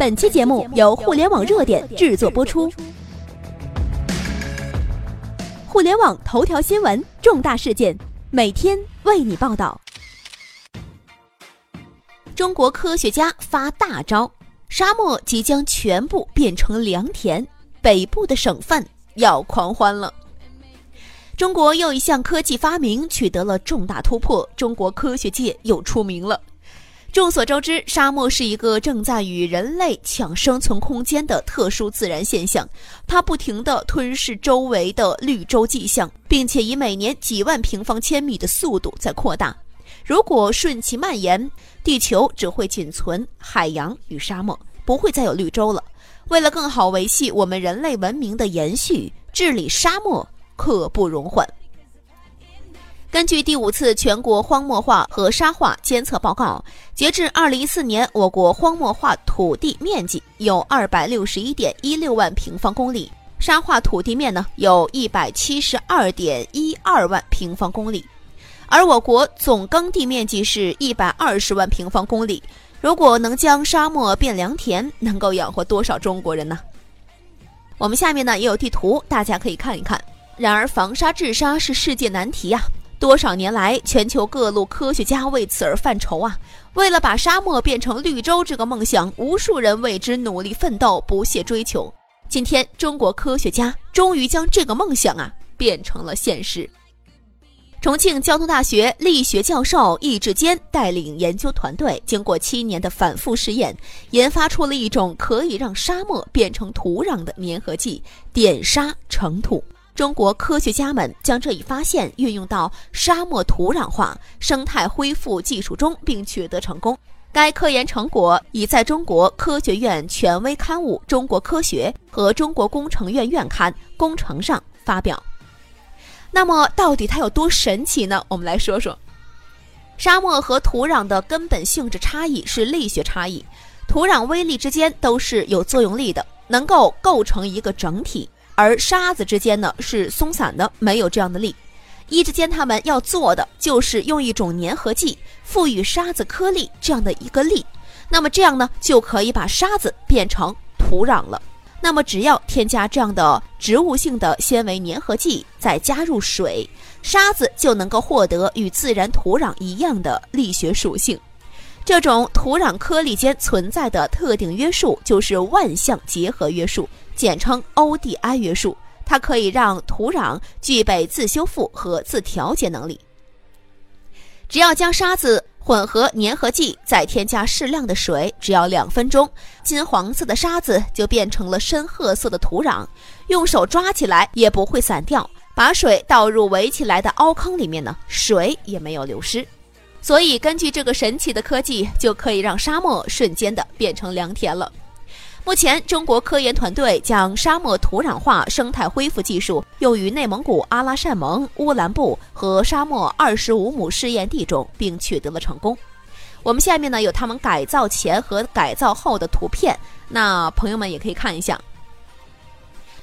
本期节目由互联网热点制作播出。互联网头条新闻，重大事件，每天为你报道。中国科学家发大招，沙漠即将全部变成良田，北部的省份要狂欢了。中国又一项科技发明取得了重大突破，中国科学界又出名了。众所周知，沙漠是一个正在与人类抢生存空间的特殊自然现象，它不停地吞噬周围的绿洲迹象，并且以每年几万平方千米的速度在扩大。如果顺其蔓延，地球只会仅存海洋与沙漠，不会再有绿洲了。为了更好维系我们人类文明的延续，治理沙漠刻不容缓。根据第五次全国荒漠化和沙化监测报告，截至二零一四年，我国荒漠化土地面积有二百六十一点一六万平方公里，沙化土地面呢有一百七十二点一二万平方公里，而我国总耕地面积是一百二十万平方公里。如果能将沙漠变良田，能够养活多少中国人呢？我们下面呢也有地图，大家可以看一看。然而，防沙治沙是世界难题呀。多少年来，全球各路科学家为此而犯愁啊！为了把沙漠变成绿洲这个梦想，无数人为之努力奋斗，不懈追求。今天，中国科学家终于将这个梦想啊变成了现实。重庆交通大学力学教授易志坚带领研究团队，经过七年的反复试验，研发出了一种可以让沙漠变成土壤的粘合剂——点沙成土。中国科学家们将这一发现运用到沙漠土壤化、生态恢复技术中，并取得成功。该科研成果已在中国科学院权威刊物《中国科学》和中国工程院院刊《工程》上发表。那么，到底它有多神奇呢？我们来说说，沙漠和土壤的根本性质差异是力学差异，土壤微粒之间都是有作用力的，能够构成一个整体。而沙子之间呢是松散的，没有这样的力。一之间他们要做的就是用一种粘合剂赋予沙子颗粒这样的一个力，那么这样呢就可以把沙子变成土壤了。那么只要添加这样的植物性的纤维粘合剂，再加入水，沙子就能够获得与自然土壤一样的力学属性。这种土壤颗粒间存在的特定约束就是万向结合约束。简称 ODI 约束，它可以让土壤具备自修复和自调节能力。只要将沙子混合粘合剂，再添加适量的水，只要两分钟，金黄色的沙子就变成了深褐色的土壤，用手抓起来也不会散掉。把水倒入围起来的凹坑里面呢，水也没有流失。所以，根据这个神奇的科技，就可以让沙漠瞬间的变成良田了。目前，中国科研团队将沙漠土壤化生态恢复技术用于内蒙古阿拉善盟、乌兰布和沙漠二十五亩试验地中，并取得了成功。我们下面呢有他们改造前和改造后的图片，那朋友们也可以看一下。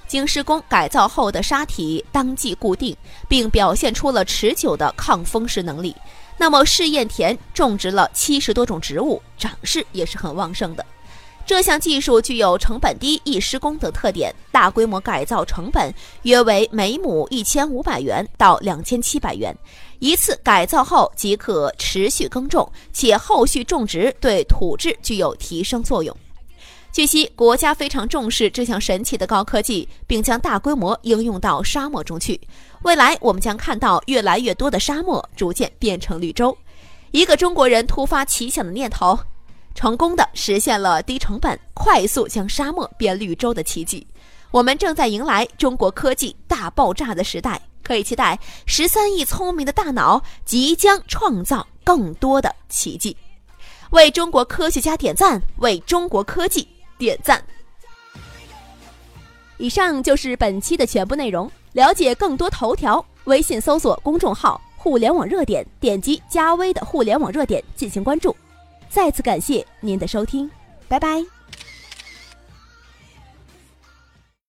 经施工改造后的沙体当即固定，并表现出了持久的抗风蚀能力。那么试验田种植了七十多种植物，长势也是很旺盛的。这项技术具有成本低、易施工等特点，大规模改造成本约为每亩一千五百元到两千七百元，一次改造后即可持续耕种，且后续种植对土质具有提升作用。据悉，国家非常重视这项神奇的高科技，并将大规模应用到沙漠中去。未来，我们将看到越来越多的沙漠逐渐变成绿洲。一个中国人突发奇想的念头。成功的实现了低成本、快速将沙漠变绿洲的奇迹。我们正在迎来中国科技大爆炸的时代，可以期待十三亿聪明的大脑即将创造更多的奇迹。为中国科学家点赞，为中国科技点赞。以上就是本期的全部内容。了解更多头条，微信搜索公众号“互联网热点”，点击加微的“互联网热点”进行关注。再次感谢您的收听，拜拜。